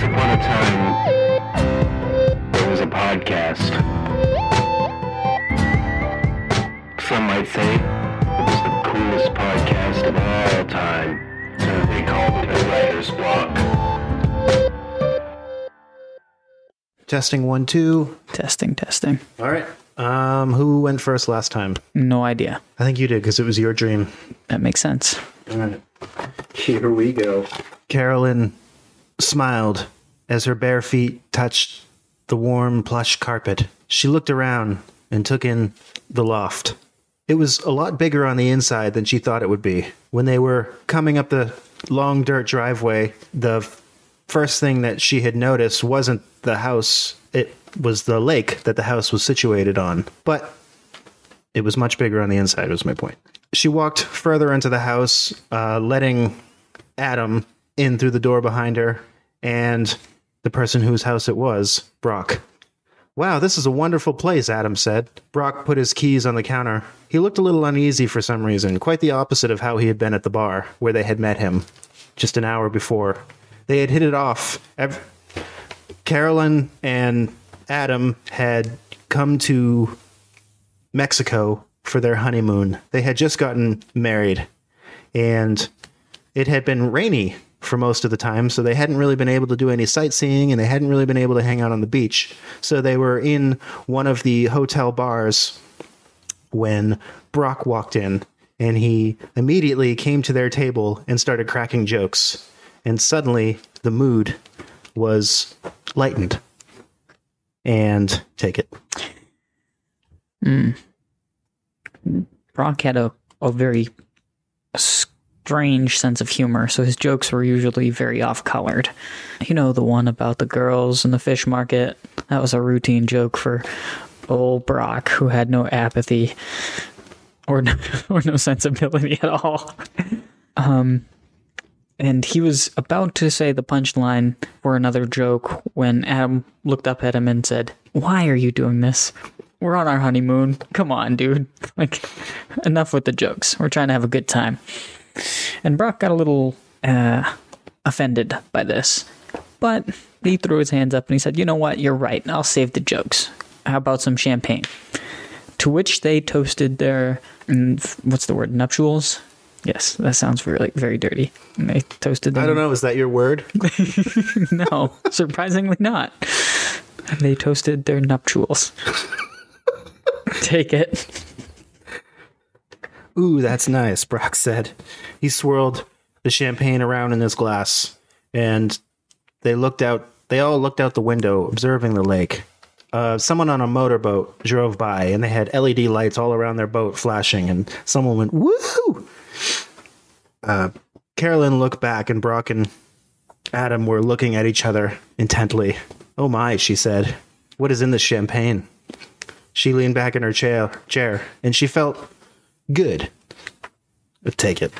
Once upon a time, there was a podcast. Some might say it was the coolest podcast of all time. So they called it a writer's block. Testing one, two. Testing, testing. All right. Um, who went first last time? No idea. I think you did because it was your dream. That makes sense. All right. Here we go. Carolyn smiled as her bare feet touched the warm plush carpet. She looked around and took in the loft. It was a lot bigger on the inside than she thought it would be. When they were coming up the long dirt driveway, the first thing that she had noticed wasn't the house, it was the lake that the house was situated on. But it was much bigger on the inside, was my point. She walked further into the house, uh, letting Adam in through the door behind her and the person whose house it was, Brock. Wow, this is a wonderful place, Adam said. Brock put his keys on the counter. He looked a little uneasy for some reason, quite the opposite of how he had been at the bar, where they had met him just an hour before. They had hit it off. Ev- Carolyn and Adam had come to Mexico for their honeymoon. They had just gotten married, and it had been rainy for most of the time, so they hadn't really been able to do any sightseeing and they hadn't really been able to hang out on the beach. So they were in one of the hotel bars when Brock walked in and he immediately came to their table and started cracking jokes. And suddenly the mood was lightened. And take it. Hmm. Brock had a, a very strange sense of humor, so his jokes were usually very off colored. You know, the one about the girls in the fish market? That was a routine joke for old Brock, who had no apathy or no, or no sensibility at all. Um, and he was about to say the punchline for another joke when Adam looked up at him and said, Why are you doing this? We're on our honeymoon. Come on, dude. Like, enough with the jokes. We're trying to have a good time. And Brock got a little uh, offended by this. But he threw his hands up and he said, You know what? You're right. I'll save the jokes. How about some champagne? To which they toasted their, mm, what's the word, nuptials? Yes, that sounds very, like, very dirty. And they toasted them. I don't know, is that your word? No, surprisingly not. They toasted their nuptials. Take it. Ooh, that's nice, Brock said. He swirled the champagne around in his glass, and they looked out. They all looked out the window, observing the lake. Uh, someone on a motorboat drove by, and they had LED lights all around their boat flashing, and someone went, Woohoo! Uh, Carolyn looked back, and Brock and Adam were looking at each other intently. Oh my, she said. What is in this champagne? She leaned back in her chair, chair and she felt good. Take it.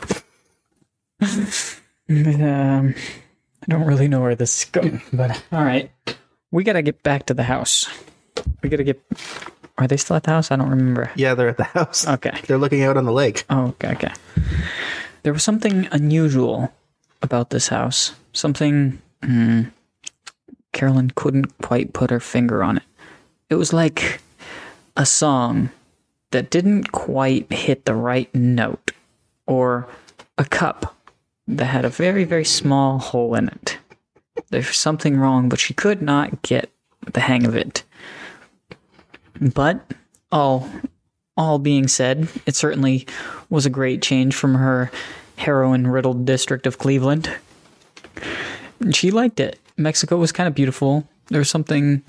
Um, I don't really know where this is going, but all right. We gotta get back to the house. We gotta get. Are they still at the house? I don't remember. Yeah, they're at the house. Okay. They're looking out on the lake. Oh, okay, okay. There was something unusual about this house. Something hmm, Carolyn couldn't quite put her finger on it. It was like a song that didn't quite hit the right note, or a cup that had a very, very small hole in it. There's something wrong, but she could not get the hang of it. But all all being said, it certainly was a great change from her heroin riddled district of Cleveland. She liked it. Mexico was kind of beautiful. There was something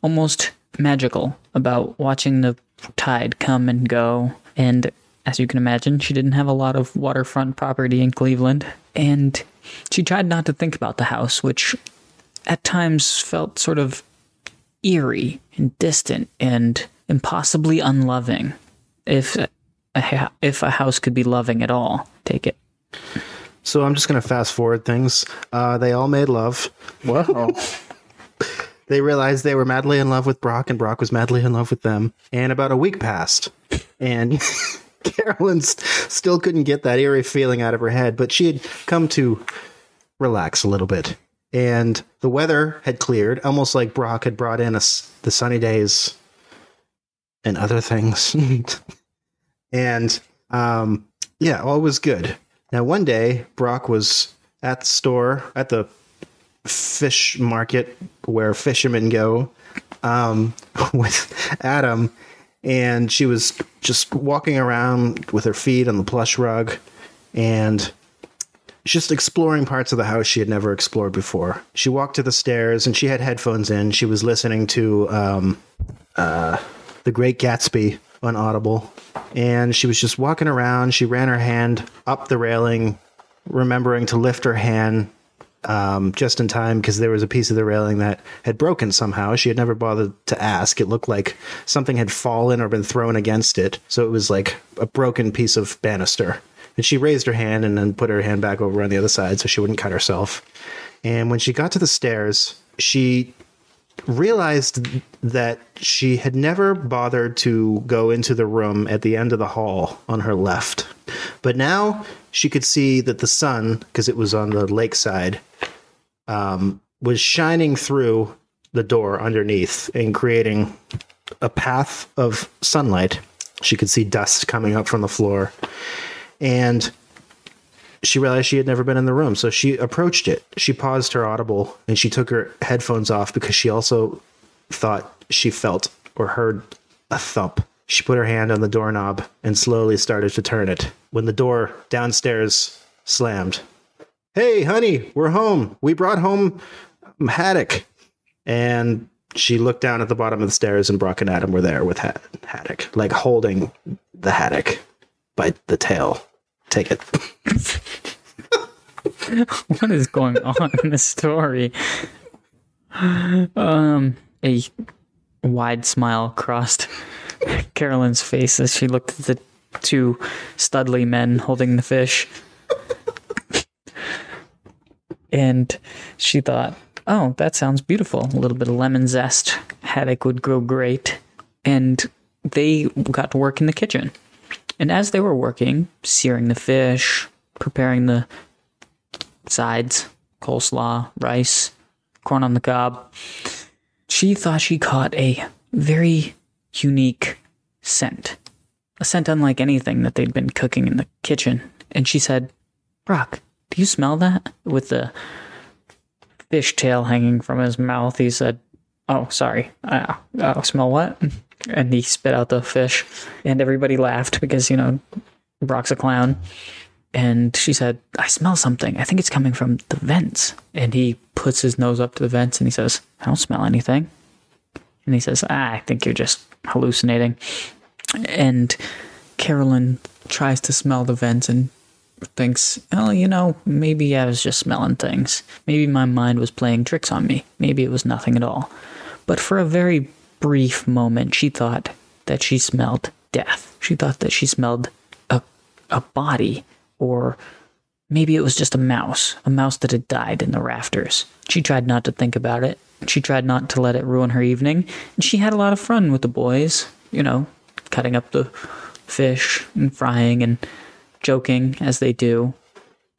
almost magical about watching the tide come and go. And as you can imagine, she didn't have a lot of waterfront property in Cleveland. And she tried not to think about the house, which at times felt sort of eerie and distant and impossibly unloving. If a, if a house could be loving at all, take it. So I'm just going to fast forward things. Uh, they all made love. Whoa. They realized they were madly in love with Brock, and Brock was madly in love with them. And about a week passed, and Carolyn still couldn't get that eerie feeling out of her head, but she had come to relax a little bit. and the weather had cleared, almost like Brock had brought in a the sunny days and other things. and um, yeah, all was good. Now, one day, Brock was at the store, at the fish market where fishermen go, um, with Adam, and she was just walking around with her feet on the plush rug and just exploring parts of the house she had never explored before. She walked to the stairs and she had headphones in. She was listening to um, uh, The Great Gatsby on Audible. And she was just walking around. She ran her hand up the railing, remembering to lift her hand um, just in time because there was a piece of the railing that had broken somehow. She had never bothered to ask. It looked like something had fallen or been thrown against it. So it was like a broken piece of banister. And she raised her hand and then put her hand back over on the other side so she wouldn't cut herself. And when she got to the stairs, she realized that she had never bothered to go into the room at the end of the hall on her left. But now she could see that the sun, because it was on the lakeside, um, was shining through the door underneath and creating a path of sunlight. She could see dust coming up from the floor. And she realized she had never been in the room. So she approached it. She paused her audible and she took her headphones off because she also thought she felt or heard a thump. She put her hand on the doorknob and slowly started to turn it. When the door downstairs slammed, Hey, honey, we're home. We brought home Haddock. And she looked down at the bottom of the stairs, and Brock and Adam were there with Had- Haddock, like holding the Haddock by the tail. Take it. what is going on in this story? Um, a wide smile crossed Carolyn's face as she looked at the two studly men holding the fish. and she thought, oh, that sounds beautiful. A little bit of lemon zest. Haddock would go great. And they got to work in the kitchen. And as they were working, searing the fish, preparing the sides, coleslaw, rice, corn on the cob, she thought she caught a very unique scent. A scent unlike anything that they'd been cooking in the kitchen. And she said, Brock, do you smell that? With the fish tail hanging from his mouth, he said, Oh, sorry. Uh, uh, smell what? And he spit out the fish. And everybody laughed because, you know, Brock's a clown. And she said, I smell something. I think it's coming from the vents. And he puts his nose up to the vents and he says, I don't smell anything. And he says, ah, I think you're just hallucinating. And Carolyn tries to smell the vents and thinks, oh, you know, maybe I was just smelling things. Maybe my mind was playing tricks on me. Maybe it was nothing at all. But for a very brief moment, she thought that she smelled death. She thought that she smelled a, a body, or maybe it was just a mouse, a mouse that had died in the rafters. She tried not to think about it. She tried not to let it ruin her evening. And she had a lot of fun with the boys, you know, cutting up the fish and frying and joking as they do.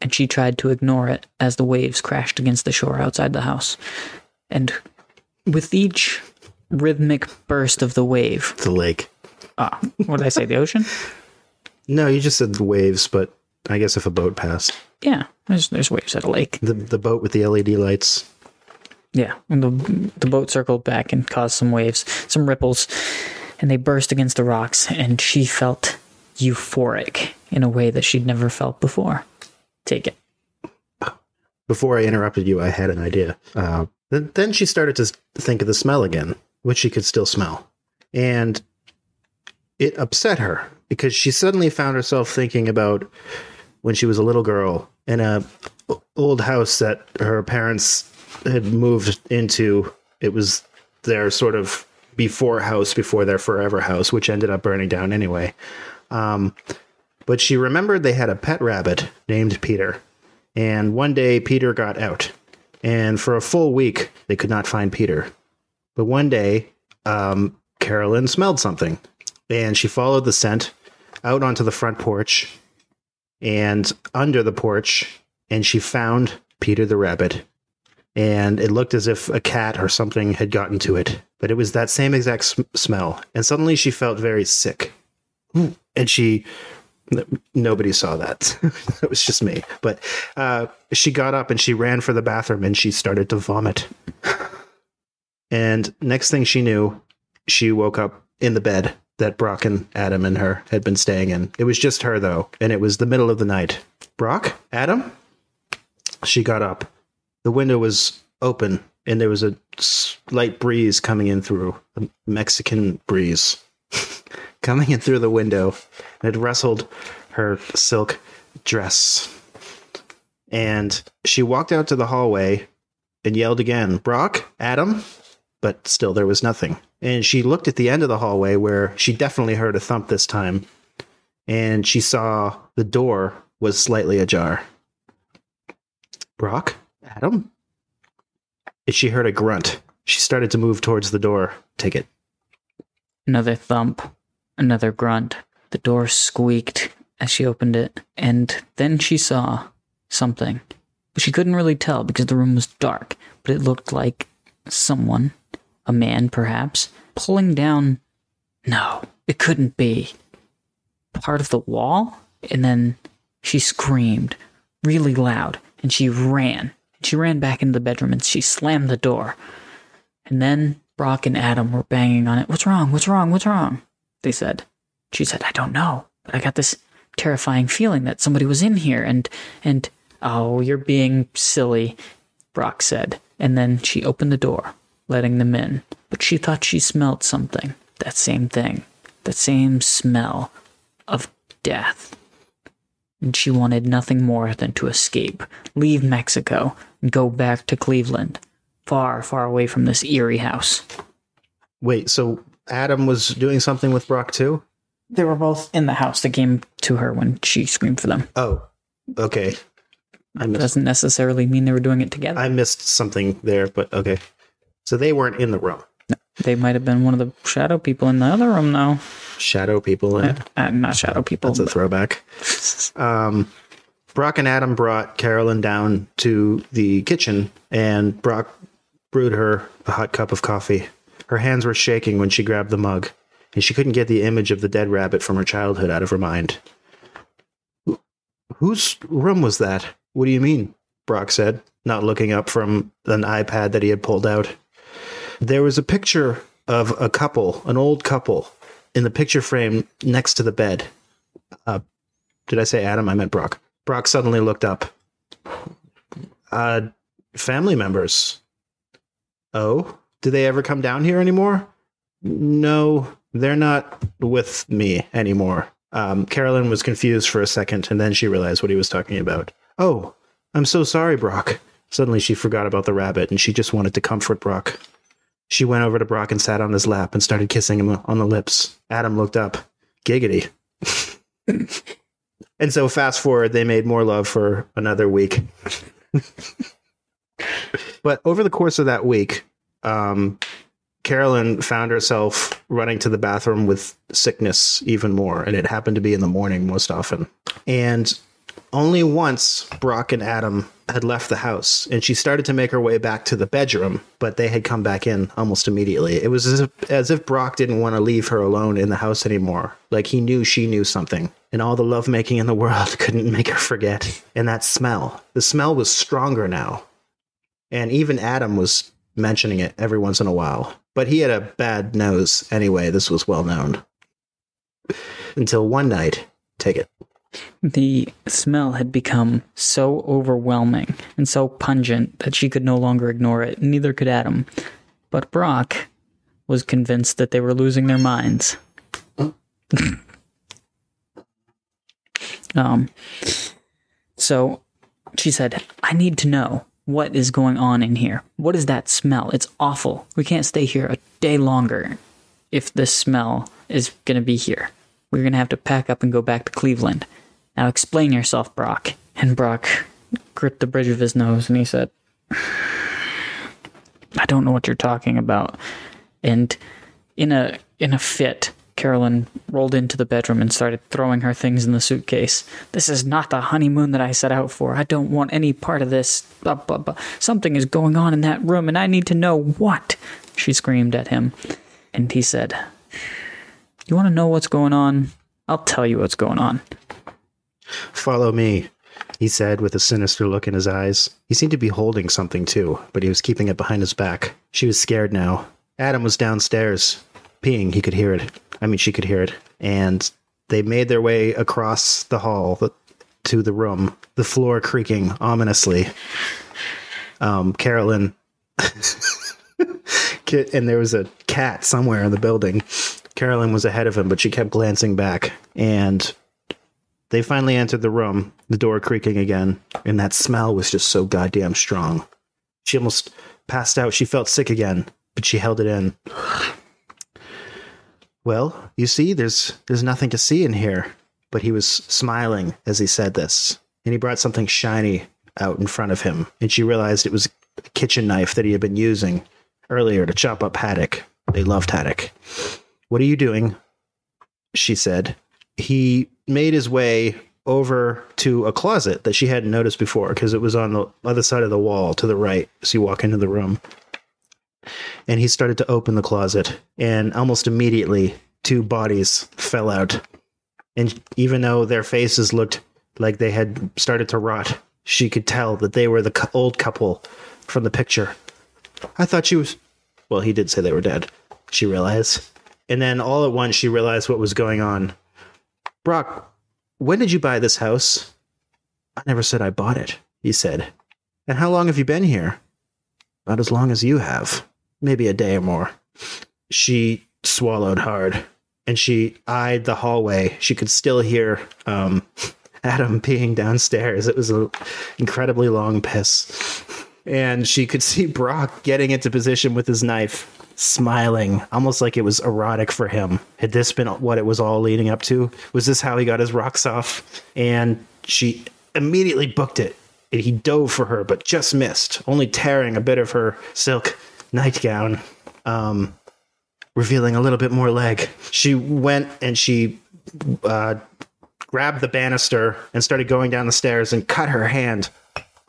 And she tried to ignore it as the waves crashed against the shore outside the house. And with each rhythmic burst of the wave, The lake. ah, what did I say, the ocean? No, you just said the waves, but I guess if a boat passed. Yeah, there's, there's waves at a lake. The, the boat with the LED lights. Yeah, and the the boat circled back and caused some waves, some ripples, and they burst against the rocks. And she felt euphoric in a way that she'd never felt before. Take it. Before I interrupted you, I had an idea. Uh, then, she started to think of the smell again, which she could still smell. And it upset her because she suddenly found herself thinking about when she was a little girl in a old house that her parents had moved into. It was their sort of before house before their forever house, which ended up burning down anyway. Um, but she remembered they had a pet rabbit named Peter. And one day Peter got out. And for a full week, they could not find Peter. But one day, um, Carolyn smelled something. And she followed the scent out onto the front porch and under the porch. And she found Peter the rabbit and it looked as if a cat or something had gotten to it. But it was that same exact sm- smell. And suddenly she felt very sick. And she, nobody saw that. it was just me. But uh, she got up and she ran for the bathroom and she started to vomit. And next thing she knew, she woke up in the bed that Brock and Adam and her had been staying in. It was just her, though, and it was the middle of the night. Brock? Adam? She got up. The window was open, and there was a slight breeze coming in through a Mexican breeze coming in through the window. And It rustled her silk dress. And she walked out to the hallway and yelled again, Brock? Adam? But still, there was nothing. And she looked at the end of the hallway where she definitely heard a thump this time. And she saw the door was slightly ajar. Brock? Adam? And she heard a grunt. She started to move towards the door. Take it. Another thump, another grunt. The door squeaked as she opened it, and then she saw something. But she couldn't really tell because the room was dark, but it looked like someone, a man perhaps, pulling down. No, it couldn't be. Part of the wall? And then she screamed really loud and she ran. She ran back into the bedroom and she slammed the door. And then Brock and Adam were banging on it. What's wrong? What's wrong? What's wrong? They said. She said, I don't know, but I got this terrifying feeling that somebody was in here and and oh, you're being silly, Brock said. And then she opened the door, letting them in. But she thought she smelled something. That same thing. That same smell of death. And she wanted nothing more than to escape, leave Mexico, and go back to Cleveland, far, far away from this eerie house. Wait, so Adam was doing something with Brock too? They were both in the house that came to her when she screamed for them. Oh, okay. I missed. Doesn't necessarily mean they were doing it together. I missed something there, but okay. So they weren't in the room. They might have been one of the shadow people in the other room, though. Shadow people in it. Uh, not shadow people. That's a throwback. Um, Brock and Adam brought Carolyn down to the kitchen, and Brock brewed her a hot cup of coffee. Her hands were shaking when she grabbed the mug, and she couldn't get the image of the dead rabbit from her childhood out of her mind. Wh- Whose room was that? What do you mean? Brock said, not looking up from an iPad that he had pulled out. There was a picture of a couple, an old couple, in the picture frame next to the bed. Uh, did I say Adam? I meant Brock. Brock suddenly looked up. Uh, family members. Oh, do they ever come down here anymore? No, they're not with me anymore. Um, Carolyn was confused for a second, and then she realized what he was talking about. Oh, I'm so sorry, Brock. Suddenly she forgot about the rabbit, and she just wanted to comfort Brock. She went over to Brock and sat on his lap and started kissing him on the lips. Adam looked up. Giggity. and so, fast forward, they made more love for another week. but over the course of that week, um, Carolyn found herself running to the bathroom with sickness even more, and it happened to be in the morning most often. And only once Brock and Adam had left the house, and she started to make her way back to the bedroom, but they had come back in almost immediately. It was as if, as if Brock didn't want to leave her alone in the house anymore. Like he knew she knew something, and all the lovemaking in the world couldn't make her forget. And that smell, the smell was stronger now. And even Adam was mentioning it every once in a while. But he had a bad nose anyway, this was well known. Until one night, take it. The smell had become so overwhelming and so pungent that she could no longer ignore it, neither could Adam. But Brock was convinced that they were losing their minds. um, so she said, I need to know what is going on in here. What is that smell? It's awful. We can't stay here a day longer if this smell is going to be here. We're going to have to pack up and go back to Cleveland. Now explain yourself, Brock. And Brock gripped the bridge of his nose and he said, I don't know what you're talking about. And in a in a fit, Carolyn rolled into the bedroom and started throwing her things in the suitcase. This is not the honeymoon that I set out for. I don't want any part of this. Blah, blah, blah. Something is going on in that room, and I need to know what. She screamed at him. And he said, You want to know what's going on? I'll tell you what's going on. Follow me, he said with a sinister look in his eyes. He seemed to be holding something too, but he was keeping it behind his back. She was scared now. Adam was downstairs, peeing. He could hear it. I mean, she could hear it. And they made their way across the hall to the room, the floor creaking ominously. Um, Carolyn. and there was a cat somewhere in the building. Carolyn was ahead of him, but she kept glancing back. And they finally entered the room, the door creaking again, and that smell was just so goddamn strong. She almost passed out. She felt sick again, but she held it in. Well, you see, there's there's nothing to see in here. But he was smiling as he said this, and he brought something shiny out in front of him, and she realized it was a kitchen knife that he had been using earlier to chop up haddock. They loved haddock. What are you doing? She said. He made his way over to a closet that she hadn't noticed before because it was on the other side of the wall to the right as you walk into the room. And he started to open the closet, and almost immediately, two bodies fell out. And even though their faces looked like they had started to rot, she could tell that they were the old couple from the picture. I thought she was. Well, he did say they were dead, she realized. And then all at once, she realized what was going on. Brock, when did you buy this house? I never said I bought it, he said. And how long have you been here? About as long as you have. Maybe a day or more. She swallowed hard and she eyed the hallway. She could still hear um, Adam peeing downstairs. It was an incredibly long piss. And she could see Brock getting into position with his knife, smiling, almost like it was erotic for him. Had this been what it was all leading up to? Was this how he got his rocks off? And she immediately booked it. And he dove for her, but just missed, only tearing a bit of her silk nightgown, um, revealing a little bit more leg. She went and she uh, grabbed the banister and started going down the stairs and cut her hand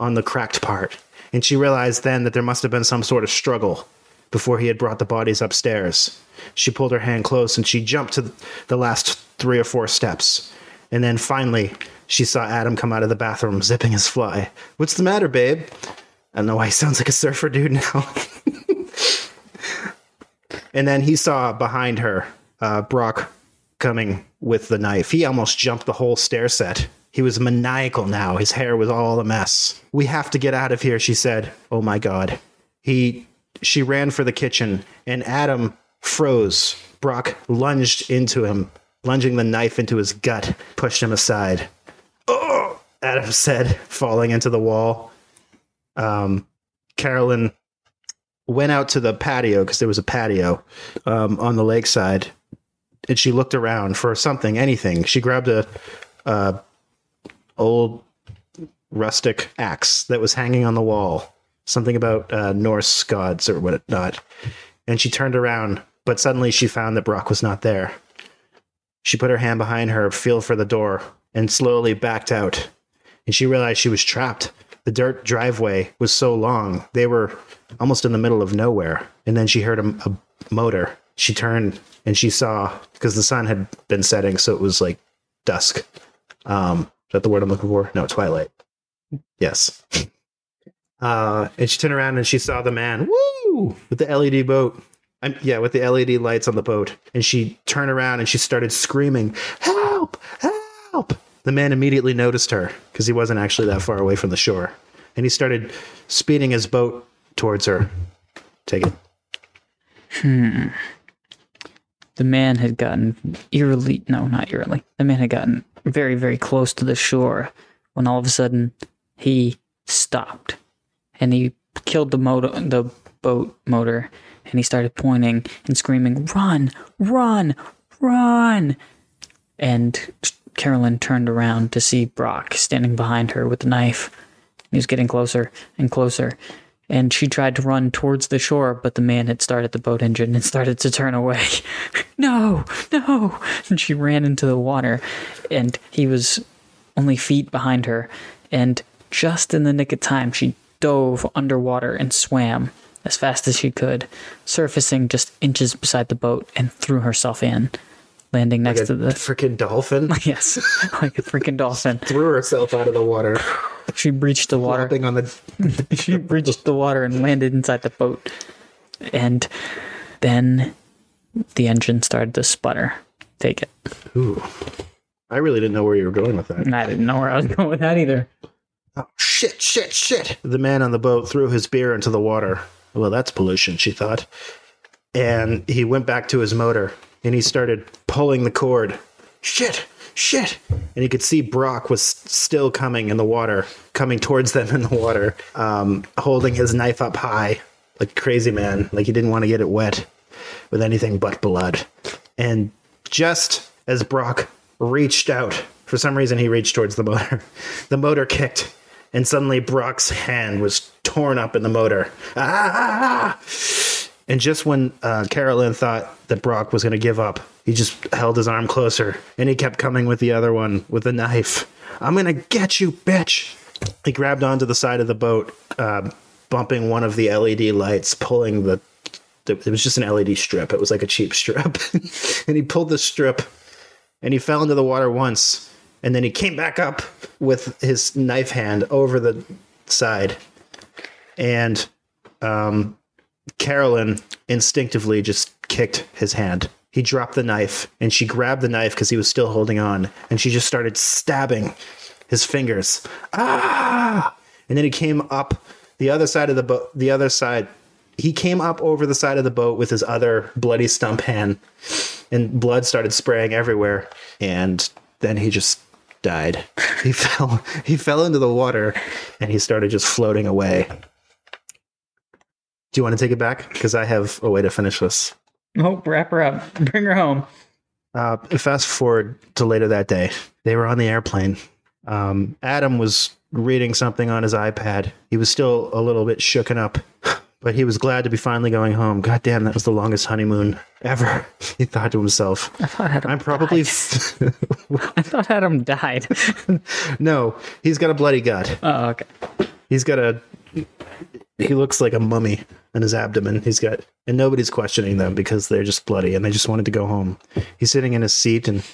on the cracked part. And she realized then that there must have been some sort of struggle before he had brought the bodies upstairs. She pulled her hand close and she jumped to the last three or four steps. And then finally, she saw Adam come out of the bathroom zipping his fly. What's the matter, babe? I don't know why he sounds like a surfer dude now. and then he saw behind her uh, Brock coming with the knife. He almost jumped the whole stair set. He was maniacal now. His hair was all a mess. We have to get out of here, she said. Oh my God. He, she ran for the kitchen and Adam froze. Brock lunged into him, lunging the knife into his gut, pushed him aside. Oh, Adam said, falling into the wall. Um, Carolyn went out to the patio because there was a patio um, on the lakeside, and she looked around for something, anything. She grabbed a, old rustic axe that was hanging on the wall, something about uh, Norse gods or whatnot, and she turned around, but suddenly she found that Brock was not there. She put her hand behind her, feel for the door, and slowly backed out. And she realized she was trapped. The dirt driveway was so long; they were almost in the middle of nowhere. And then she heard a, a motor. She turned and she saw because the sun had been setting, so it was like dusk. Um, is that the word I'm looking for? No, twilight. Yes. Uh, and she turned around and she saw the man, woo, with the LED boat. I'm, yeah, with the LED lights on the boat. And she turned around and she started screaming, "Help! Help!" The man immediately noticed her because he wasn't actually that far away from the shore, and he started speeding his boat towards her. Take it. Hmm. The man had gotten eerily, no, not eerily. The man had gotten very, very close to the shore when all of a sudden he stopped and he killed the motor, the boat motor, and he started pointing and screaming, "Run! Run! Run!" And Carolyn turned around to see Brock standing behind her with the knife. He was getting closer and closer, and she tried to run towards the shore, but the man had started the boat engine and started to turn away. no, no! And she ran into the water, and he was only feet behind her. And just in the nick of time, she dove underwater and swam as fast as she could, surfacing just inches beside the boat and threw herself in, landing next Like to the. freaking dolphin Yes, like a freaking dolphin. threw herself out of the water, She breached the water. flopping on the. she breached the water and landed inside the boat. And then the engine started to sputter. Take it. Ooh, I really didn't know where you were going with that. And I didn't know where I was going with that either. Oh, shit, shit, shit. The man on the boat threw his beer into the water. Well, that's pollution, she thought. And he went back to his motor and he started pulling the cord. Shit, shit. And he could see Brock was still coming in the water, coming towards them in the water, um, holding his knife up high like a crazy man, like he didn't want to get it wet with anything but blood. And just as Brock reached out, for some reason he reached towards the motor, the motor kicked, and suddenly Brock's hand was torn up in the motor. Ah! And just when uh, Carolyn thought that Brock was going to give up, he just held his arm closer and he kept coming with the other one with a knife. I'm going to get you, bitch. He grabbed onto the side of the boat, uh, bumping one of the LED lights, pulling the. It was just an LED strip. It was like a cheap strip. and he pulled the strip and he fell into the water once. And then he came back up with his knife hand over the side. And um, Carolyn instinctively just kicked his hand. He dropped the knife and she grabbed the knife because he was still holding on and she just started stabbing his fingers. Ah! And then he came up the other side of the boat, the other side. He came up over the side of the boat with his other bloody stump hand and blood started spraying everywhere and then he just died. He fell he fell into the water and he started just floating away. Do you want to take it back? Because I have a way to finish this. Oh, wrap her up. Bring her home. Uh, fast forward to later that day. They were on the airplane. Um, Adam was reading something on his iPad. He was still a little bit shooken up, but he was glad to be finally going home. God damn, that was the longest honeymoon ever. He thought to himself. I thought Adam I'm probably. I thought Adam died. no, he's got a bloody gut. oh, okay. He's got a. He looks like a mummy in his abdomen. He's got, and nobody's questioning them because they're just bloody and they just wanted to go home. He's sitting in his seat and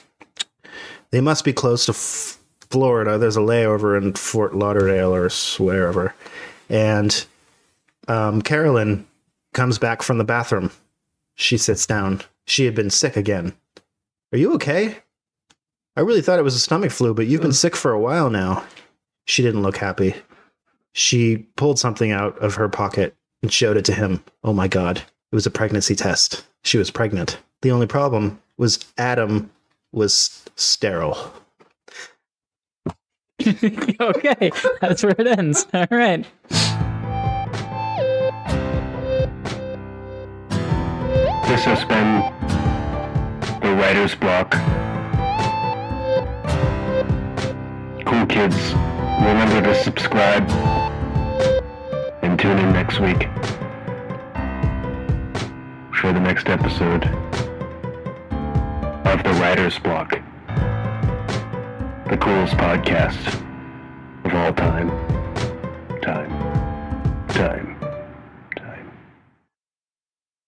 they must be close to F- Florida. There's a layover in Fort Lauderdale or wherever. And um, Carolyn comes back from the bathroom. She sits down. She had been sick again. Are you okay? I really thought it was a stomach flu, but you've been sick for a while now. She didn't look happy. She pulled something out of her pocket and showed it to him. Oh my God. It was a pregnancy test. She was pregnant. The only problem was Adam was sterile. okay. That's where it ends. All right. This has been the Writer's Block. Cool kids, remember to subscribe and tune in next week for the next episode of the Writer's Block, the coolest podcast of all time. Time. Time.